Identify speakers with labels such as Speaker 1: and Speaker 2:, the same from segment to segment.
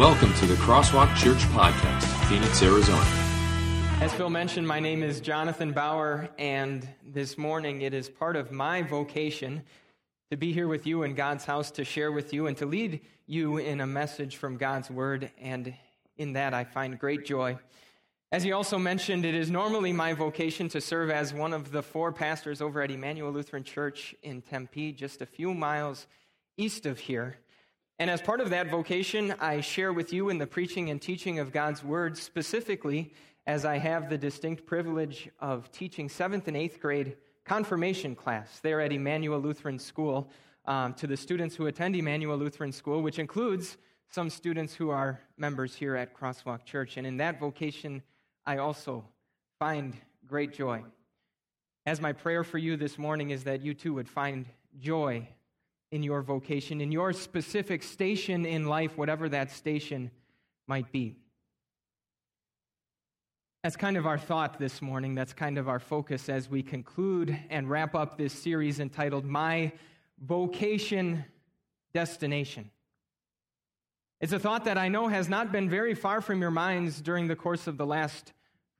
Speaker 1: Welcome to the Crosswalk Church Podcast, Phoenix, Arizona.
Speaker 2: As Phil mentioned, my name is Jonathan Bauer, and this morning it is part of my vocation to be here with you in God's house to share with you and to lead you in a message from God's Word, and in that I find great joy. As he also mentioned, it is normally my vocation to serve as one of the four pastors over at Emmanuel Lutheran Church in Tempe, just a few miles east of here. And as part of that vocation, I share with you in the preaching and teaching of God's Word, specifically as I have the distinct privilege of teaching seventh and eighth grade confirmation class there at Emmanuel Lutheran School um, to the students who attend Emmanuel Lutheran School, which includes some students who are members here at Crosswalk Church. And in that vocation, I also find great joy. As my prayer for you this morning is that you too would find joy in your vocation, in your specific station in life, whatever that station might be. That's kind of our thought this morning. That's kind of our focus as we conclude and wrap up this series entitled My Vocation Destination. It's a thought that I know has not been very far from your minds during the course of the last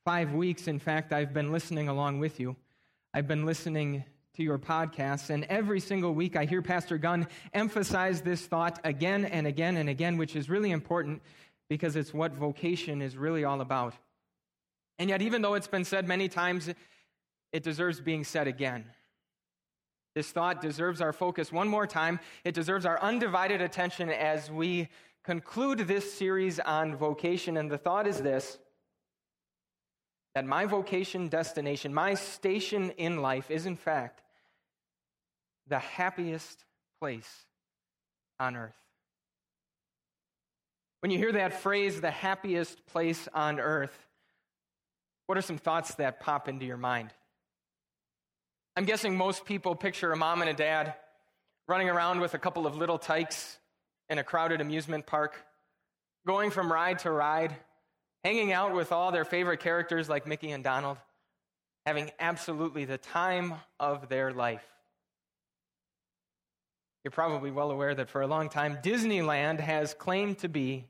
Speaker 2: five weeks. In fact, I've been listening along with you. I've been listening to your podcasts. And every single week, I hear Pastor Gunn emphasize this thought again and again and again, which is really important because it's what vocation is really all about. And yet, even though it's been said many times, it deserves being said again. This thought deserves our focus one more time. It deserves our undivided attention as we conclude this series on vocation. And the thought is this that my vocation destination, my station in life, is in fact the happiest place on earth. When you hear that phrase, the happiest place on earth, what are some thoughts that pop into your mind? I'm guessing most people picture a mom and a dad running around with a couple of little tykes in a crowded amusement park, going from ride to ride, hanging out with all their favorite characters like Mickey and Donald, having absolutely the time of their life. You're probably well aware that for a long time, Disneyland has claimed to be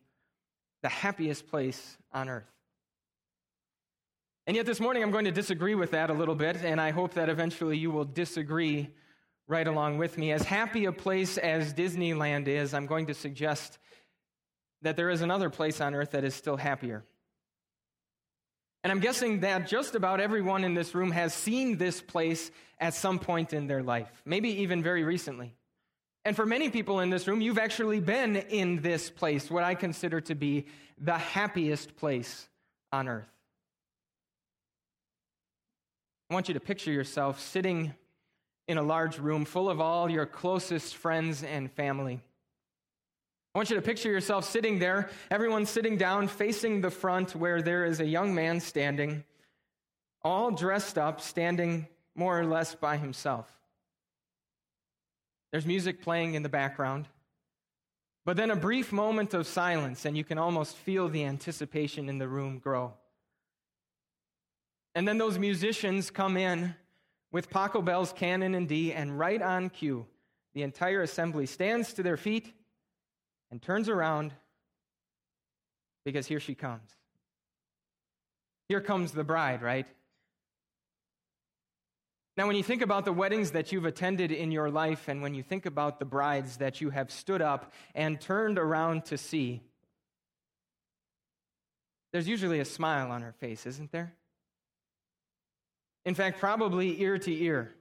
Speaker 2: the happiest place on earth. And yet, this morning, I'm going to disagree with that a little bit, and I hope that eventually you will disagree right along with me. As happy a place as Disneyland is, I'm going to suggest that there is another place on earth that is still happier. And I'm guessing that just about everyone in this room has seen this place at some point in their life, maybe even very recently. And for many people in this room, you've actually been in this place, what I consider to be the happiest place on earth. I want you to picture yourself sitting in a large room full of all your closest friends and family. I want you to picture yourself sitting there, everyone sitting down, facing the front where there is a young man standing, all dressed up, standing more or less by himself. There's music playing in the background. But then a brief moment of silence, and you can almost feel the anticipation in the room grow. And then those musicians come in with Pachelbel's Canon in D, and right on cue, the entire assembly stands to their feet and turns around because here she comes. Here comes the bride, right? Now, when you think about the weddings that you've attended in your life, and when you think about the brides that you have stood up and turned around to see, there's usually a smile on her face, isn't there? In fact, probably ear to ear.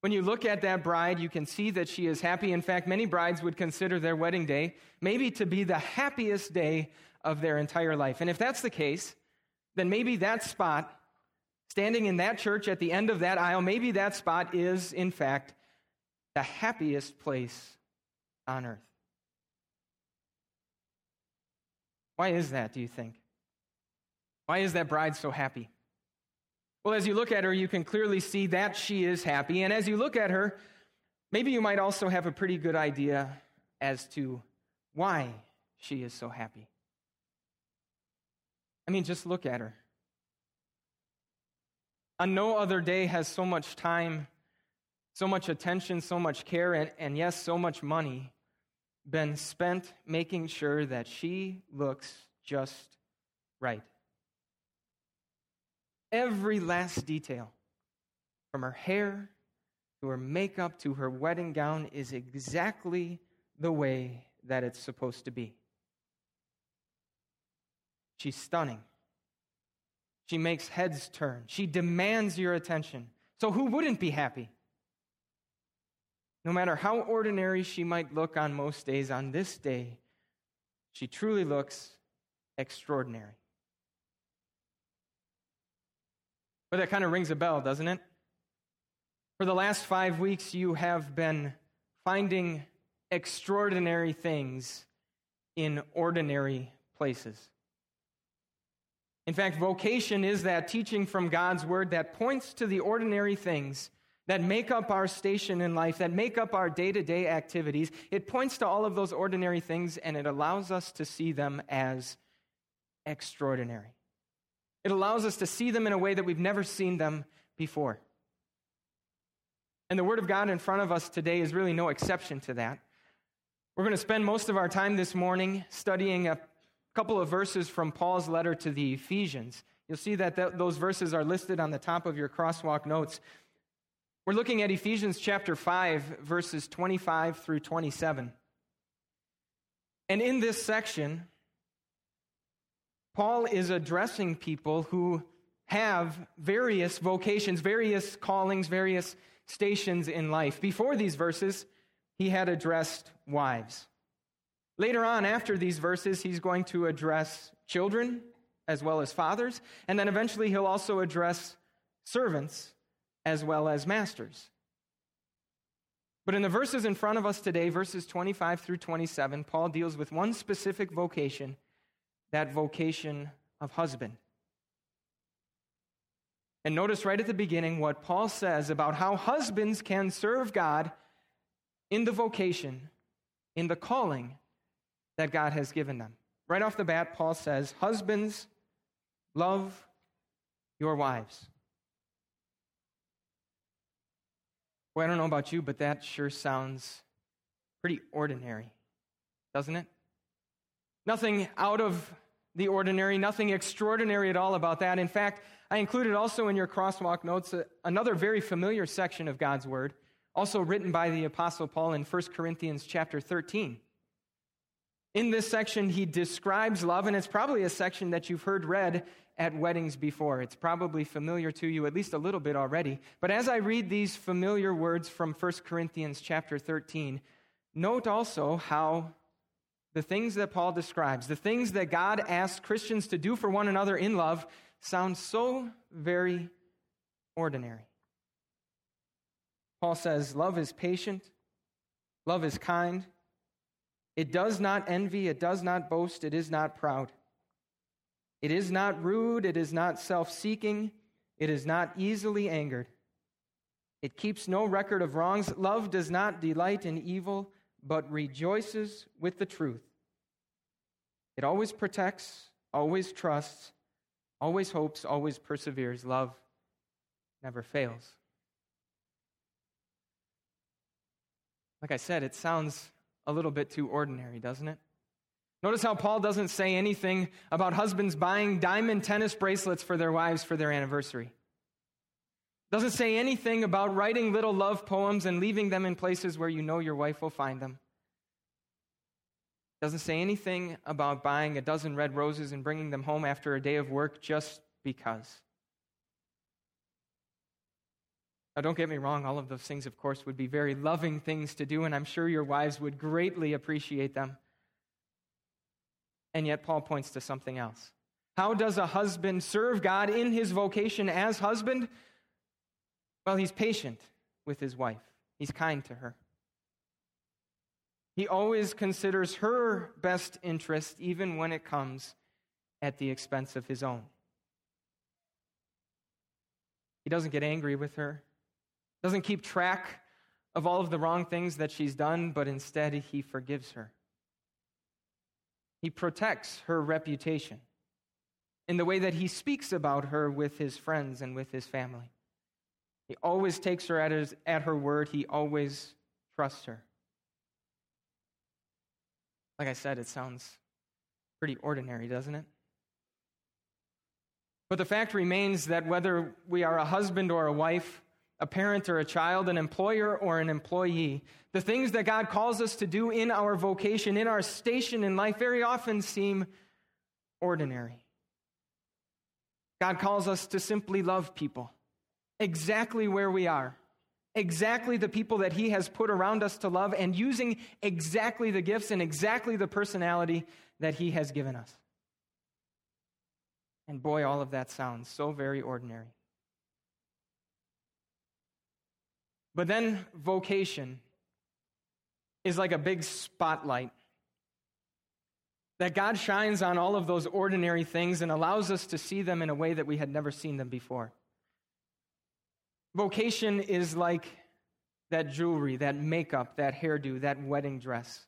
Speaker 2: When you look at that bride, you can see that she is happy. In fact, many brides would consider their wedding day maybe to be the happiest day of their entire life. And if that's the case, then maybe that spot Standing in that church at the end of that aisle, maybe that spot is, in fact, the happiest place on earth. Why is that, do you think? Why is that bride so happy? Well, as you look at her, you can clearly see that she is happy. And as you look at her, maybe you might also have a pretty good idea as to why she is so happy. I mean, just look at her. On no other day has so much time, so much attention, so much care, and, and yes, so much money been spent making sure that she looks just right. Every last detail, from her hair to her makeup to her wedding gown, is exactly the way that it's supposed to be. She's stunning. She makes heads turn. She demands your attention. So, who wouldn't be happy? No matter how ordinary she might look on most days, on this day, she truly looks extraordinary. But that kind of rings a bell, doesn't it? For the last five weeks, you have been finding extraordinary things in ordinary places. In fact, vocation is that teaching from God's word that points to the ordinary things that make up our station in life, that make up our day to day activities. It points to all of those ordinary things and it allows us to see them as extraordinary. It allows us to see them in a way that we've never seen them before. And the Word of God in front of us today is really no exception to that. We're going to spend most of our time this morning studying a couple of verses from Paul's letter to the Ephesians. You'll see that th- those verses are listed on the top of your crosswalk notes. We're looking at Ephesians chapter 5, verses 25 through 27. And in this section, Paul is addressing people who have various vocations, various callings, various stations in life. Before these verses, he had addressed wives. Later on, after these verses, he's going to address children as well as fathers, and then eventually he'll also address servants as well as masters. But in the verses in front of us today, verses 25 through 27, Paul deals with one specific vocation, that vocation of husband. And notice right at the beginning what Paul says about how husbands can serve God in the vocation, in the calling that God has given them. Right off the bat, Paul says, Husbands, love your wives. Well, I don't know about you, but that sure sounds pretty ordinary, doesn't it? Nothing out of the ordinary, nothing extraordinary at all about that. In fact, I included also in your crosswalk notes another very familiar section of God's Word, also written by the Apostle Paul in 1 Corinthians chapter 13. In this section, he describes love, and it's probably a section that you've heard read at weddings before. It's probably familiar to you at least a little bit already. But as I read these familiar words from 1 Corinthians chapter 13, note also how the things that Paul describes, the things that God asks Christians to do for one another in love, sound so very ordinary. Paul says, Love is patient, love is kind. It does not envy, it does not boast, it is not proud. It is not rude, it is not self seeking, it is not easily angered. It keeps no record of wrongs. Love does not delight in evil, but rejoices with the truth. It always protects, always trusts, always hopes, always perseveres. Love never fails. Like I said, it sounds a little bit too ordinary, doesn't it? Notice how Paul doesn't say anything about husbands buying diamond tennis bracelets for their wives for their anniversary. Doesn't say anything about writing little love poems and leaving them in places where you know your wife will find them. Doesn't say anything about buying a dozen red roses and bringing them home after a day of work just because. Now, don't get me wrong, all of those things, of course, would be very loving things to do, and I'm sure your wives would greatly appreciate them. And yet, Paul points to something else. How does a husband serve God in his vocation as husband? Well, he's patient with his wife, he's kind to her. He always considers her best interest, even when it comes at the expense of his own. He doesn't get angry with her doesn't keep track of all of the wrong things that she's done, but instead he forgives her. He protects her reputation in the way that he speaks about her with his friends and with his family. He always takes her at, his, at her word, he always trusts her. Like I said, it sounds pretty ordinary, doesn't it? But the fact remains that whether we are a husband or a wife, a parent or a child, an employer or an employee, the things that God calls us to do in our vocation, in our station in life, very often seem ordinary. God calls us to simply love people exactly where we are, exactly the people that He has put around us to love, and using exactly the gifts and exactly the personality that He has given us. And boy, all of that sounds so very ordinary. But then vocation is like a big spotlight that God shines on all of those ordinary things and allows us to see them in a way that we had never seen them before. Vocation is like that jewelry, that makeup, that hairdo, that wedding dress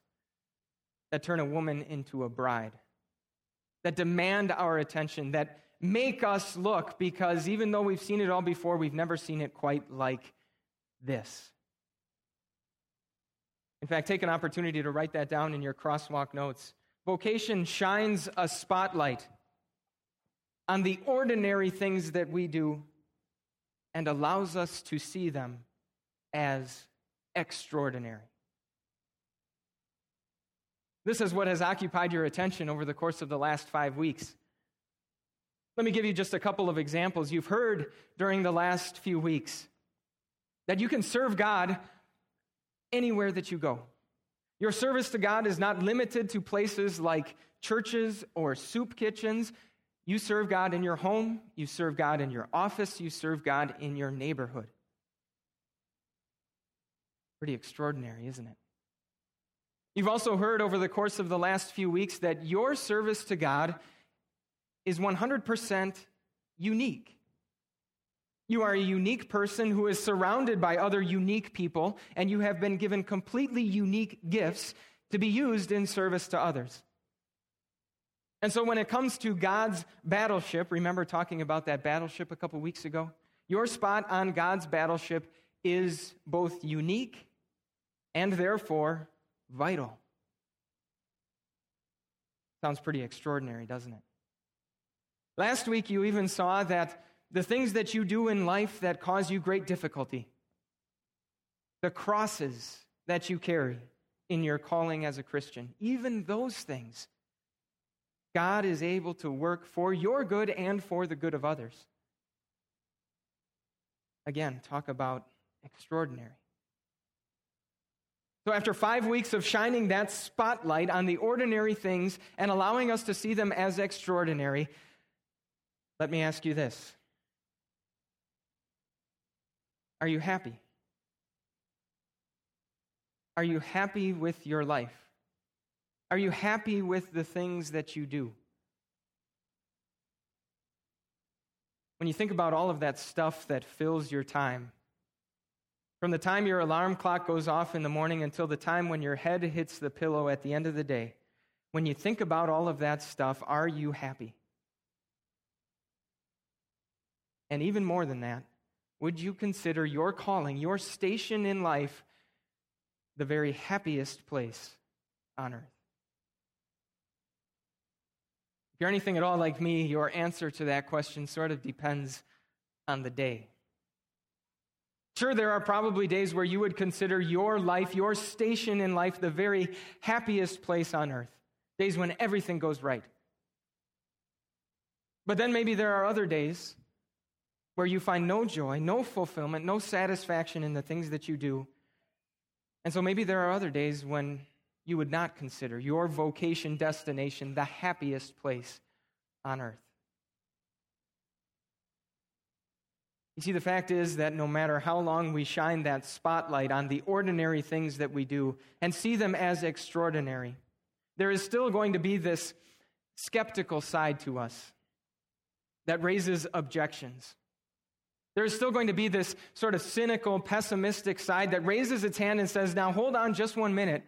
Speaker 2: that turn a woman into a bride that demand our attention, that make us look, because even though we've seen it all before, we've never seen it quite like this. In fact, take an opportunity to write that down in your crosswalk notes. Vocation shines a spotlight on the ordinary things that we do and allows us to see them as extraordinary. This is what has occupied your attention over the course of the last five weeks. Let me give you just a couple of examples. You've heard during the last few weeks that you can serve God anywhere that you go. Your service to God is not limited to places like churches or soup kitchens. You serve God in your home, you serve God in your office, you serve God in your neighborhood. Pretty extraordinary, isn't it? You've also heard over the course of the last few weeks that your service to God is 100% unique. You are a unique person who is surrounded by other unique people, and you have been given completely unique gifts to be used in service to others. And so, when it comes to God's battleship, remember talking about that battleship a couple weeks ago? Your spot on God's battleship is both unique and therefore vital. Sounds pretty extraordinary, doesn't it? Last week, you even saw that the things that you do in life that cause you great difficulty, the crosses that you carry in your calling as a Christian, even those things, God is able to work for your good and for the good of others. Again, talk about extraordinary. So, after five weeks of shining that spotlight on the ordinary things and allowing us to see them as extraordinary, let me ask you this Are you happy? Are you happy with your life? Are you happy with the things that you do? When you think about all of that stuff that fills your time, from the time your alarm clock goes off in the morning until the time when your head hits the pillow at the end of the day, when you think about all of that stuff, are you happy? And even more than that, would you consider your calling, your station in life, the very happiest place on earth? You're anything at all like me, your answer to that question sort of depends on the day. Sure, there are probably days where you would consider your life, your station in life, the very happiest place on earth. Days when everything goes right. But then maybe there are other days where you find no joy, no fulfillment, no satisfaction in the things that you do. And so maybe there are other days when you would not consider your vocation destination the happiest place on earth. You see, the fact is that no matter how long we shine that spotlight on the ordinary things that we do and see them as extraordinary, there is still going to be this skeptical side to us that raises objections. There's still going to be this sort of cynical, pessimistic side that raises its hand and says, Now hold on just one minute.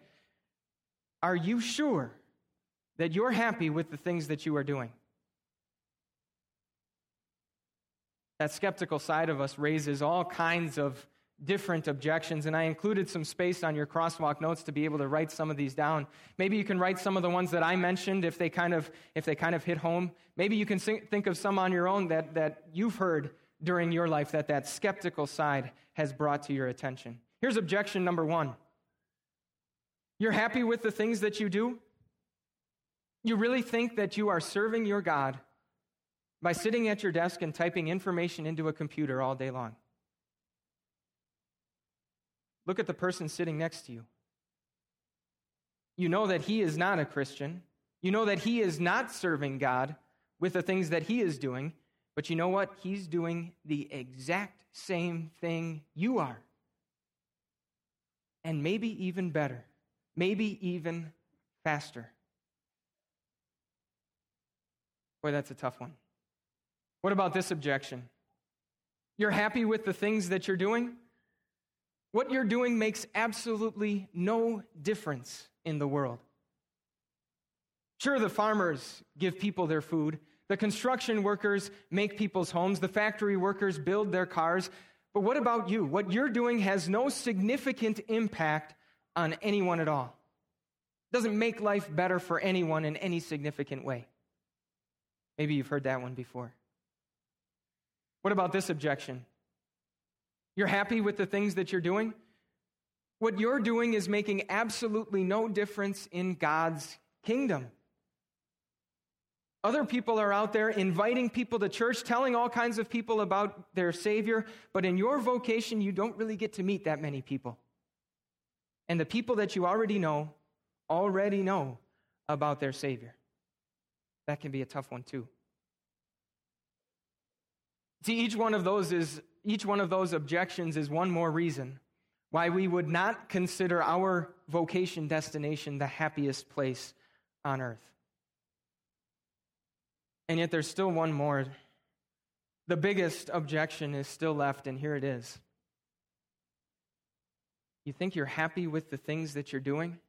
Speaker 2: Are you sure that you're happy with the things that you are doing? That skeptical side of us raises all kinds of different objections, and I included some space on your crosswalk notes to be able to write some of these down. Maybe you can write some of the ones that I mentioned if they kind of, if they kind of hit home. Maybe you can think of some on your own that, that you've heard during your life that that skeptical side has brought to your attention. Here's objection number one You're happy with the things that you do? You really think that you are serving your God by sitting at your desk and typing information into a computer all day long? Look at the person sitting next to you. You know that he is not a Christian. You know that he is not serving God with the things that he is doing. But you know what? He's doing the exact same thing you are. And maybe even better. Maybe even faster. Boy, that's a tough one. What about this objection? You're happy with the things that you're doing? What you're doing makes absolutely no difference in the world. Sure, the farmers give people their food, the construction workers make people's homes, the factory workers build their cars. But what about you? What you're doing has no significant impact on anyone at all. It doesn't make life better for anyone in any significant way. Maybe you've heard that one before. What about this objection? You're happy with the things that you're doing? What you're doing is making absolutely no difference in God's kingdom. Other people are out there inviting people to church, telling all kinds of people about their Savior, but in your vocation, you don't really get to meet that many people. And the people that you already know already know about their Savior. That can be a tough one, too. See, each one of those is each one of those objections is one more reason why we would not consider our vocation destination the happiest place on earth. And yet there's still one more. The biggest objection is still left, and here it is. You think you're happy with the things that you're doing?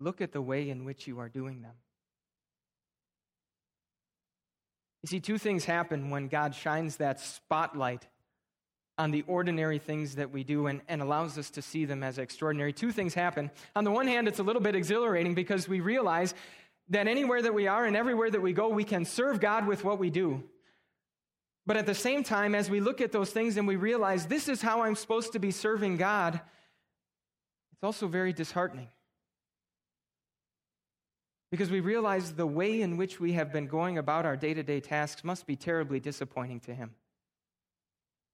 Speaker 2: Look at the way in which you are doing them. You see, two things happen when God shines that spotlight on the ordinary things that we do and, and allows us to see them as extraordinary. Two things happen. On the one hand, it's a little bit exhilarating because we realize that anywhere that we are and everywhere that we go, we can serve God with what we do. But at the same time, as we look at those things and we realize this is how I'm supposed to be serving God, it's also very disheartening. Because we realize the way in which we have been going about our day to day tasks must be terribly disappointing to Him.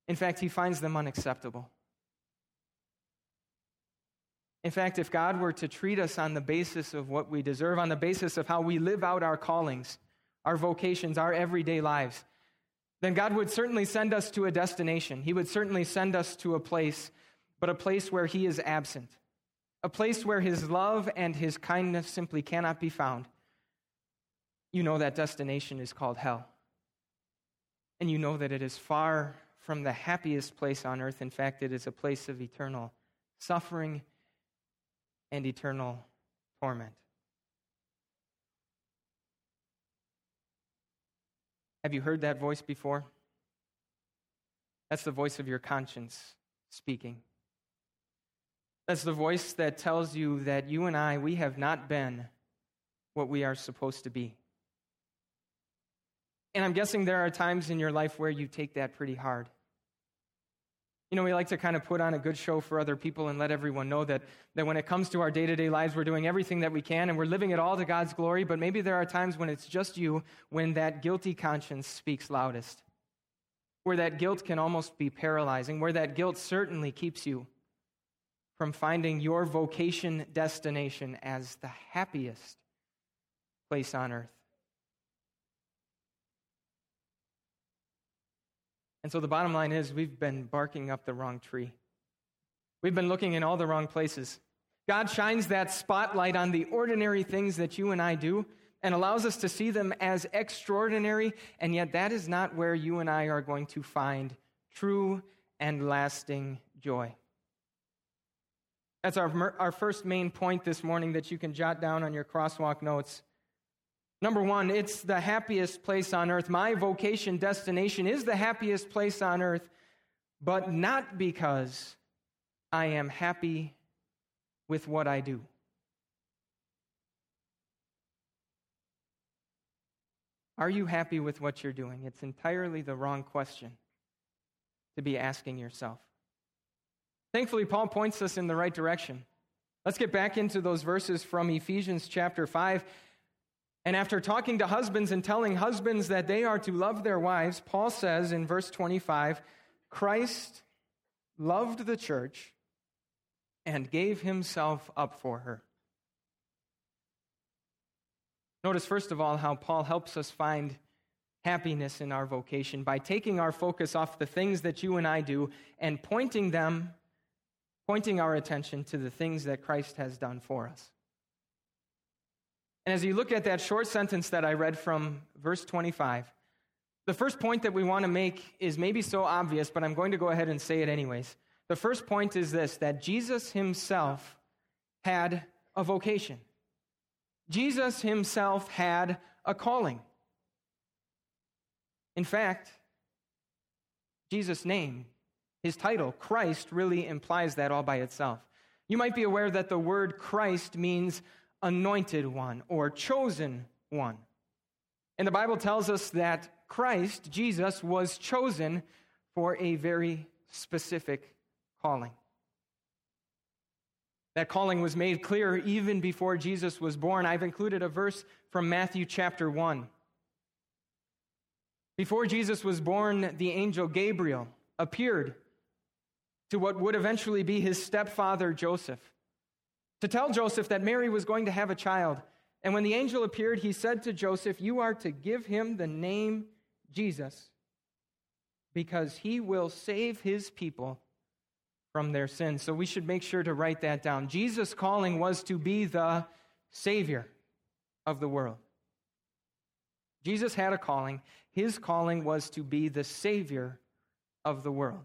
Speaker 2: In fact, He finds them unacceptable. In fact, if God were to treat us on the basis of what we deserve, on the basis of how we live out our callings, our vocations, our everyday lives, then God would certainly send us to a destination. He would certainly send us to a place, but a place where He is absent a place where his love and his kindness simply cannot be found, you know that destination is called hell. And you know that it is far from the happiest place on earth. In fact, it is a place of eternal suffering and eternal torment. Have you heard that voice before? That's the voice of your conscience speaking. That's the voice that tells you that you and I, we have not been what we are supposed to be. And I'm guessing there are times in your life where you take that pretty hard. You know, we like to kind of put on a good show for other people and let everyone know that, that when it comes to our day to day lives, we're doing everything that we can and we're living it all to God's glory. But maybe there are times when it's just you, when that guilty conscience speaks loudest, where that guilt can almost be paralyzing, where that guilt certainly keeps you from finding your vocation destination as the happiest place on earth. And so the bottom line is we've been barking up the wrong tree. We've been looking in all the wrong places. God shines that spotlight on the ordinary things that you and I do and allows us to see them as extraordinary, and yet that is not where you and I are going to find true and lasting joy. That's our, our first main point this morning that you can jot down on your crosswalk notes. Number one, it's the happiest place on earth. My vocation destination is the happiest place on earth but not because I am happy with what I do. Are you happy with what you're doing? It's entirely the wrong question to be asking yourself. Thankfully, Paul points us in the right direction. Let's get back into those verses from Ephesians chapter 5. And after talking to husbands and telling husbands that they are to love their wives, Paul says in verse 25 Christ loved the church and gave himself up for her. Notice, first of all, how Paul helps us find happiness in our vocation by taking our focus off the things that you and I do and pointing them, pointing our attention to the things that Christ has done for us. And as you look at that short sentence that I read from verse 25, the first point that we want to make is maybe so obvious, but I'm going to go ahead and say it anyways. The first point is this that Jesus himself had a vocation. Jesus himself had a calling. In fact, Jesus' name, his title, Christ, really implies that all by itself. You might be aware that the word Christ means anointed one or chosen one. And the Bible tells us that Christ, Jesus, was chosen for a very specific calling. That calling was made clear even before Jesus was born. I've included a verse from Matthew chapter 1. Before Jesus was born, the angel Gabriel appeared to what would eventually be his stepfather Joseph to tell Joseph that Mary was going to have a child. And when the angel appeared, he said to Joseph, You are to give him the name Jesus because he will save his people from their sins. So we should make sure to write that down. Jesus' calling was to be the Savior of the world. Jesus had a calling. His calling was to be the Savior of the world.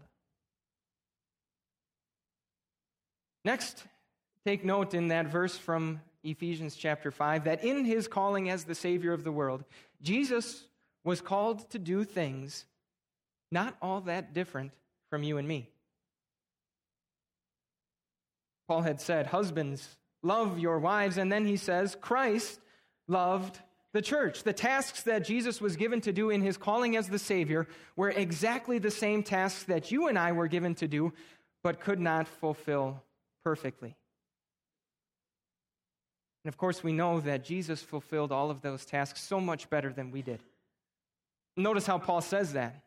Speaker 2: Next, take note in that verse from Ephesians chapter 5 that in his calling as the Savior of the world, Jesus was called to do things not all that different from you and me. Paul had said, Husbands, love your wives. And then he says, Christ loved the church. The tasks that Jesus was given to do in his calling as the Savior were exactly the same tasks that you and I were given to do, but could not fulfill perfectly. And of course, we know that Jesus fulfilled all of those tasks so much better than we did. Notice how Paul says that.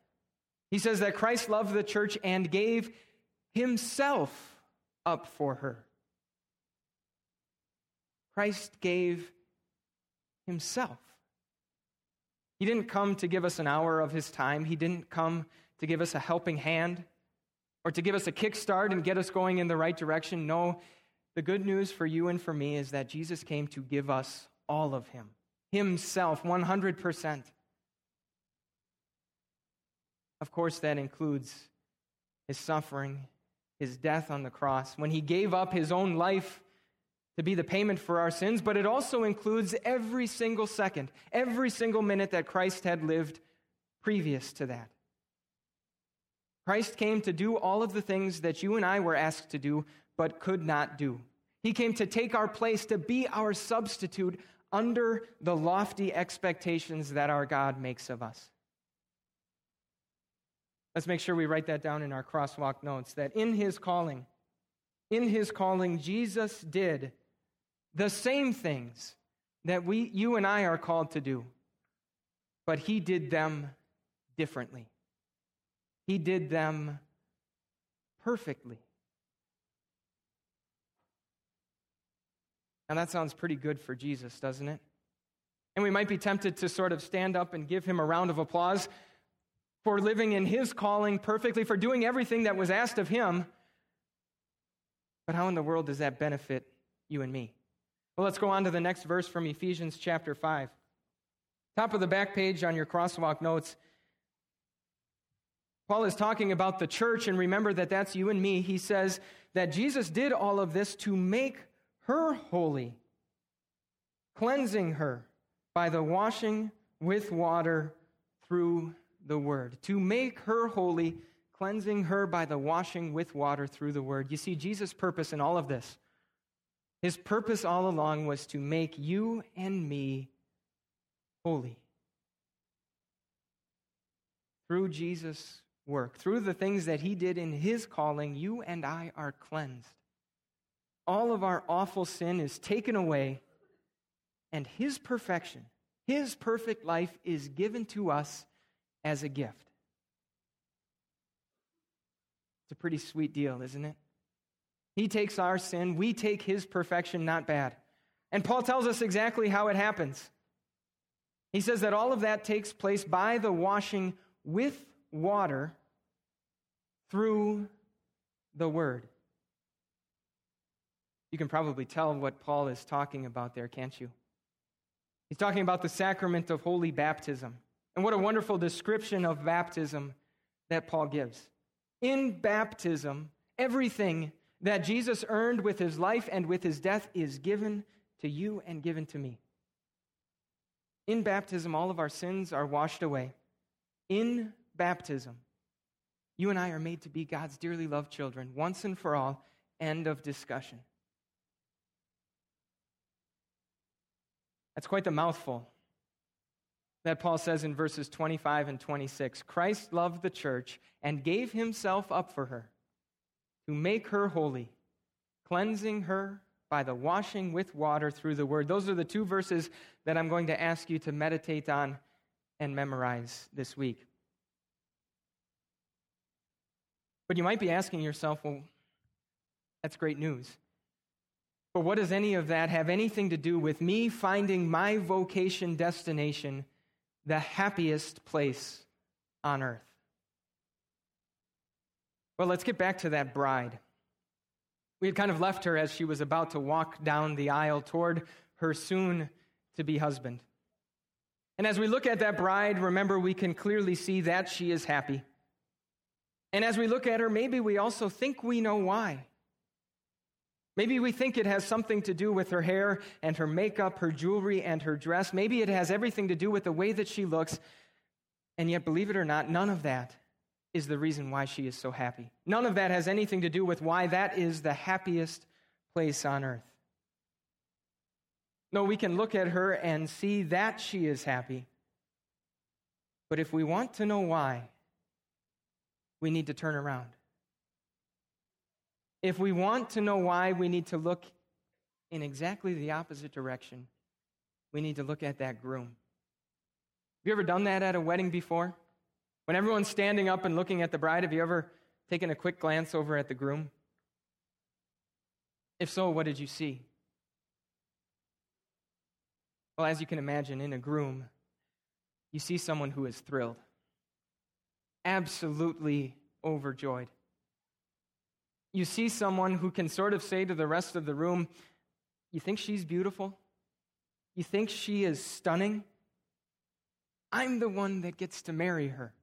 Speaker 2: He says that Christ loved the church and gave himself up for her. Christ gave himself. He didn't come to give us an hour of his time. He didn't come to give us a helping hand or to give us a kickstart and get us going in the right direction. No, the good news for you and for me is that Jesus came to give us all of him, himself, 100%. Of course, that includes his suffering, his death on the cross, when he gave up his own life to be the payment for our sins, but it also includes every single second, every single minute that Christ had lived previous to that. Christ came to do all of the things that you and I were asked to do, but could not do. He came to take our place, to be our substitute under the lofty expectations that our God makes of us. Let's make sure we write that down in our crosswalk notes that in his calling, in his calling, Jesus did the same things that we, you and I are called to do, but he did them differently. He did them perfectly. And that sounds pretty good for Jesus, doesn't it? And we might be tempted to sort of stand up and give him a round of applause for living in his calling perfectly, for doing everything that was asked of him. But how in the world does that benefit you and me? Well, let's go on to the next verse from Ephesians chapter 5. Top of the back page on your crosswalk notes. Paul is talking about the church, and remember that that's you and me. He says that Jesus did all of this to make her holy, cleansing her by the washing with water through the word, to make her holy, cleansing her by the washing with water through the word. You see, Jesus' purpose in all of this, his purpose all along was to make you and me holy. Through Jesus' work, through the things that he did in his calling, you and I are cleansed. All of our awful sin is taken away, and his perfection, his perfect life, is given to us as a gift. It's a pretty sweet deal, isn't it? He takes our sin, we take his perfection, not bad. And Paul tells us exactly how it happens. He says that all of that takes place by the washing with water through the word. You can probably tell what Paul is talking about there, can't you? He's talking about the sacrament of holy baptism. And what a wonderful description of baptism that Paul gives. In baptism, everything that Jesus earned with his life and with his death is given to you and given to me. In baptism, all of our sins are washed away. In baptism, you and I are made to be God's dearly loved children, once and for all. End of discussion. That's quite the mouthful that Paul says in verses 25 and 26. Christ loved the church and gave himself up for her to make her holy, cleansing her by the washing with water through the word. Those are the two verses that I'm going to ask you to meditate on and memorize this week. But you might be asking yourself, well, that's great news. But what does any of that have anything to do with me finding my vocation destination the happiest place on earth? Well, let's get back to that bride. We had kind of left her as she was about to walk down the aisle toward her soon to be husband. And as we look at that bride, remember, we can clearly see that she is happy. And as we look at her, maybe we also think we know why. Maybe we think it has something to do with her hair and her makeup, her jewelry and her dress. Maybe it has everything to do with the way that she looks. And yet, believe it or not, none of that is the reason why she is so happy. None of that has anything to do with why that is the happiest place on earth. No, we can look at her and see that she is happy. But if we want to know why, we need to turn around. If we want to know why, we need to look in exactly the opposite direction. We need to look at that groom. Have you ever done that at a wedding before? When everyone's standing up and looking at the bride, have you ever taken a quick glance over at the groom? If so, what did you see? Well, as you can imagine, in a groom, you see someone who is thrilled, absolutely overjoyed. You see someone who can sort of say to the rest of the room, You think she's beautiful? You think she is stunning? I'm the one that gets to marry her.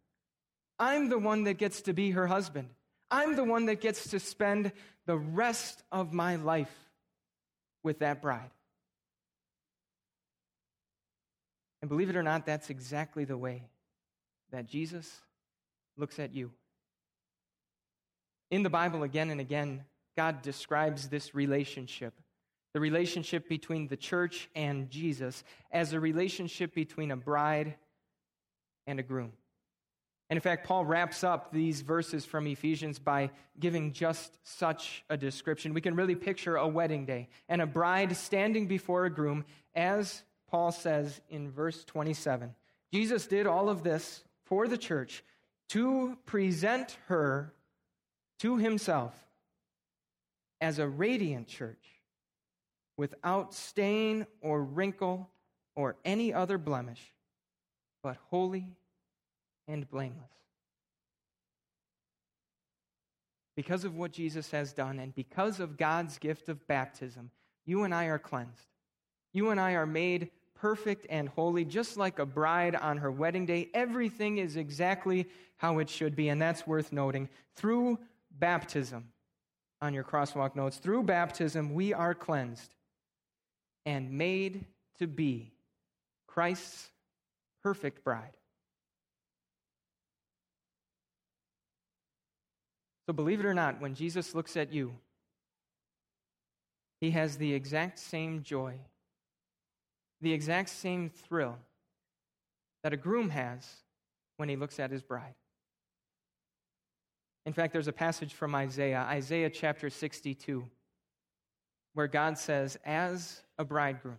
Speaker 2: I'm the one that gets to be her husband. I'm the one that gets to spend the rest of my life with that bride. And believe it or not, that's exactly the way that Jesus looks at you. In the Bible, again and again, God describes this relationship, the relationship between the church and Jesus, as a relationship between a bride and a groom. And in fact, Paul wraps up these verses from Ephesians by giving just such a description. We can really picture a wedding day and a bride standing before a groom, as Paul says in verse 27. Jesus did all of this for the church to present her to himself as a radiant church without stain or wrinkle or any other blemish, but holy and blameless. Because of what Jesus has done and because of God's gift of baptism, you and I are cleansed. You and I are made perfect and holy, just like a bride on her wedding day. Everything is exactly how it should be, and that's worth noting. Through baptism, on your crosswalk notes, through baptism, we are cleansed and made to be Christ's perfect bride. So, believe it or not, when Jesus looks at you, he has the exact same joy, the exact same thrill that a groom has when he looks at his bride. In fact, there's a passage from Isaiah, Isaiah chapter 62, where God says, As a bridegroom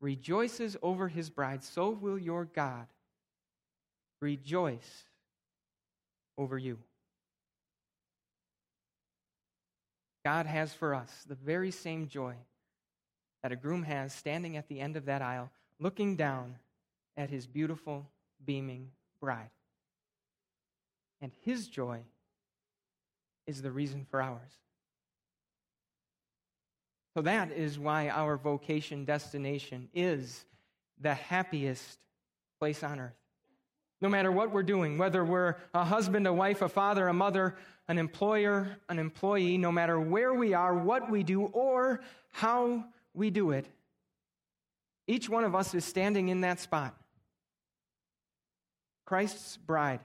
Speaker 2: rejoices over his bride, so will your God rejoice over you. God has for us the very same joy that a groom has standing at the end of that aisle, looking down at his beautiful, beaming bride. And his joy is the reason for ours. So that is why our vocation destination is the happiest place on earth. No matter what we're doing, whether we're a husband, a wife, a father, a mother, an employer, an employee, no matter where we are, what we do, or how we do it, each one of us is standing in that spot. Christ's bride,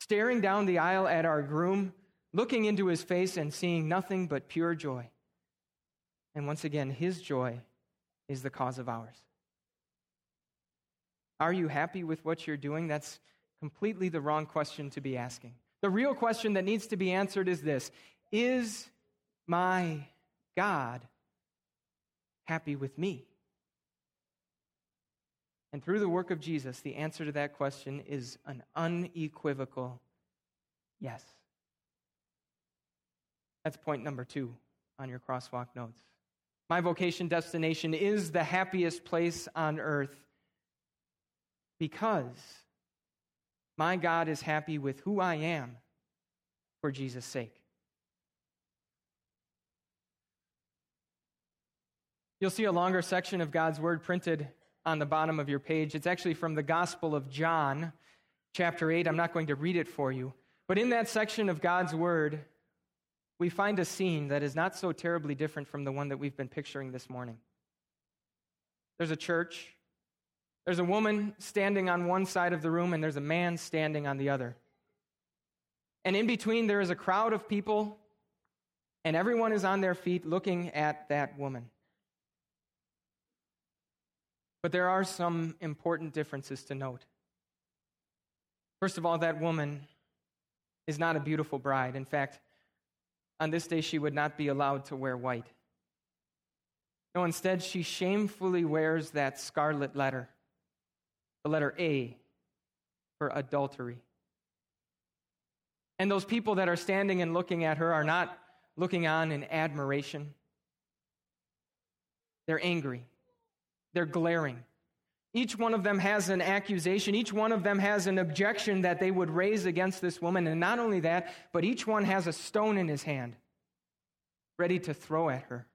Speaker 2: staring down the aisle at our groom, looking into his face and seeing nothing but pure joy. And once again, his joy is the cause of ours. Are you happy with what you're doing? That's completely the wrong question to be asking. The real question that needs to be answered is this Is my God happy with me? And through the work of Jesus, the answer to that question is an unequivocal yes. That's point number two on your crosswalk notes. My vocation destination is the happiest place on earth because my God is happy with who I am for Jesus' sake. You'll see a longer section of God's Word printed on the bottom of your page. It's actually from the Gospel of John, chapter 8. I'm not going to read it for you. But in that section of God's Word, we find a scene that is not so terribly different from the one that we've been picturing this morning. There's a church there's a woman standing on one side of the room, and there's a man standing on the other. And in between, there is a crowd of people, and everyone is on their feet looking at that woman. But there are some important differences to note. First of all, that woman is not a beautiful bride. In fact, on this day, she would not be allowed to wear white. No, instead, she shamefully wears that scarlet letter the letter A for adultery. And those people that are standing and looking at her are not looking on in admiration. They're angry. They're glaring. Each one of them has an accusation. Each one of them has an objection that they would raise against this woman. And not only that, but each one has a stone in his hand, ready to throw at her.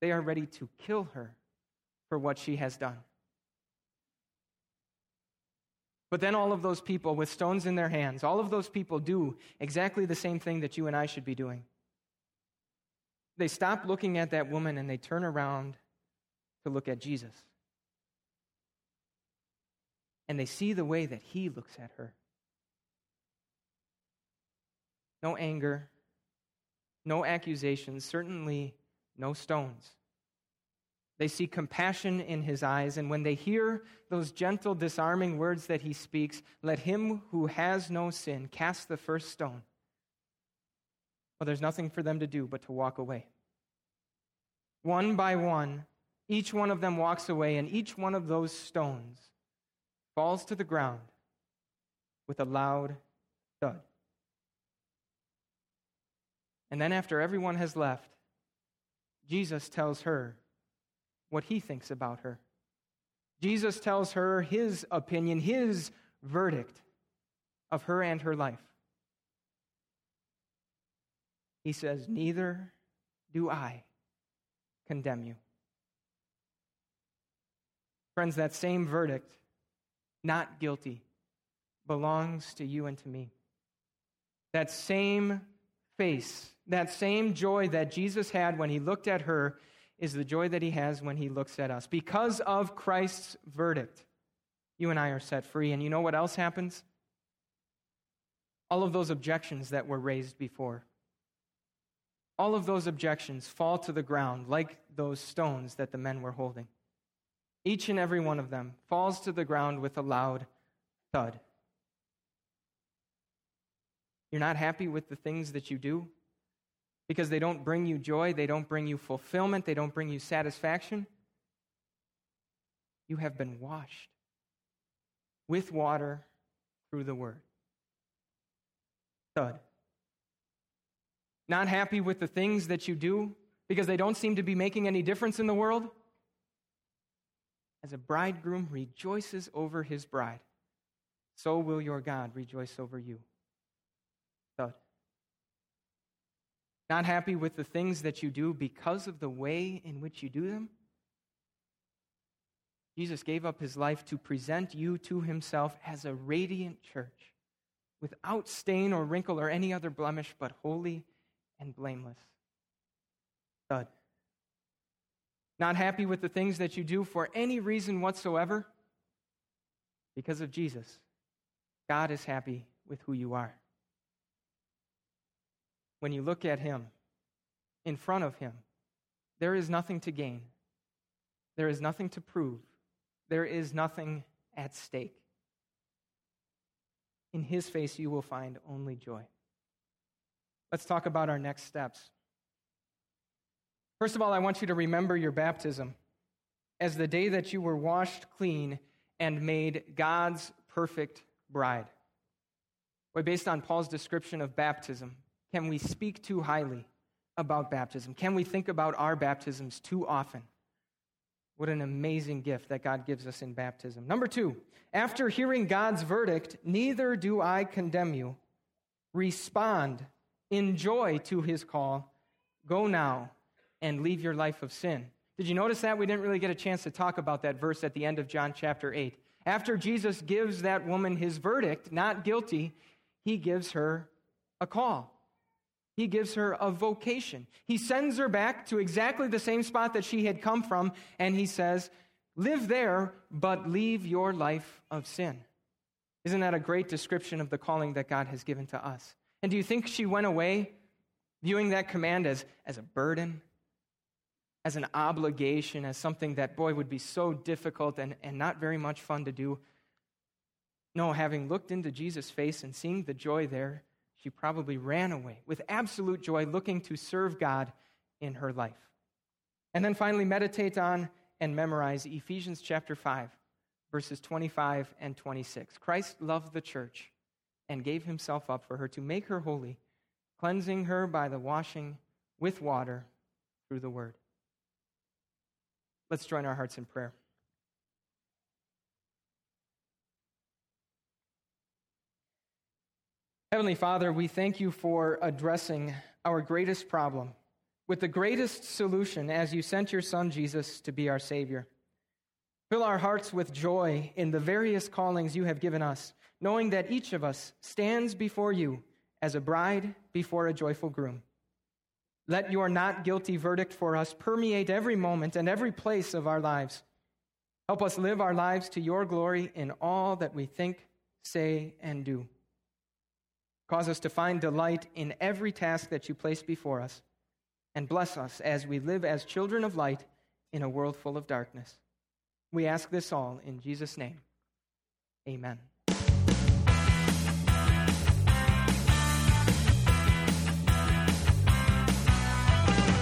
Speaker 2: They are ready to kill her for what she has done. But then all of those people with stones in their hands, all of those people do exactly the same thing that you and I should be doing. They stop looking at that woman and they turn around to look at Jesus. And they see the way that he looks at her. No anger, no accusations, certainly no stones. They see compassion in his eyes, and when they hear those gentle, disarming words that he speaks, let him who has no sin cast the first stone. Well, there's nothing for them to do but to walk away. One by one, each one of them walks away, and each one of those stones falls to the ground with a loud thud. And then, after everyone has left, Jesus tells her, what he thinks about her. Jesus tells her his opinion, his verdict of her and her life. He says, Neither do I condemn you. Friends, that same verdict, not guilty, belongs to you and to me. That same face, that same joy that Jesus had when he looked at her is the joy that he has when he looks at us. Because of Christ's verdict, you and I are set free. And you know what else happens? all of those objections that were raised before, all of those objections fall to the ground like those stones that the men were holding. Each and every one of them falls to the ground with a loud thud. You're not happy with the things that you do because they don't bring you joy, they don't bring you fulfillment, they don't bring you satisfaction. You have been washed with water through the word. Thud. Not happy with the things that you do because they don't seem to be making any difference in the world? As a bridegroom rejoices over his bride, so will your God rejoice over you. Thud. Not happy with the things that you do because of the way in which you do them? Jesus gave up his life to present you to himself as a radiant church, without stain or wrinkle or any other blemish, but holy and blameless. Thud. Not happy with the things that you do for any reason whatsoever? Because of Jesus. God is happy with who you are. When you look at Him, in front of Him, there is nothing to gain, there is nothing to prove, there is nothing at stake. In His face, you will find only joy. Let's talk about our next steps. First of all, I want you to remember your baptism as the day that you were washed clean and made God's perfect bride. Boy, based on Paul's description of baptism, can we speak too highly about baptism? Can we think about our baptisms too often? What an amazing gift that God gives us in baptism. Number two, after hearing God's verdict, neither do I condemn you. Respond in joy to his call. Go now and leave your life of sin. Did you notice that? We didn't really get a chance to talk about that verse at the end of John chapter 8. After Jesus gives that woman his verdict, not guilty, he gives her a call. He gives her a vocation. He sends her back to exactly the same spot that she had come from, and he says, Live there, but leave your life of sin. Isn't that a great description of the calling that God has given to us? And do you think she went away viewing that command as, as a burden, as an obligation, as something that, boy, would be so difficult and, and not very much fun to do? No, having looked into Jesus' face and seeing the joy there, she probably ran away with absolute joy, looking to serve God in her life. And then finally, meditate on and memorize Ephesians chapter 5, verses 25 and 26. Christ loved the church and gave himself up for her to make her holy, cleansing her by the washing with water through the word. Let's join our hearts in prayer. Heavenly Father, we thank you for addressing our greatest problem with the greatest solution as you sent your Son Jesus to be our Savior. Fill our hearts with joy in the various callings you have given us, knowing that each of us stands before you as a bride before a joyful groom. Let your not guilty verdict for us permeate every moment and every place of our lives. Help us live our lives to your glory in all that we think, say, and do. Cause us to find delight in every task that you place before us, and bless us as we live as children of light in a world full of darkness. We ask this all in Jesus' name. Amen.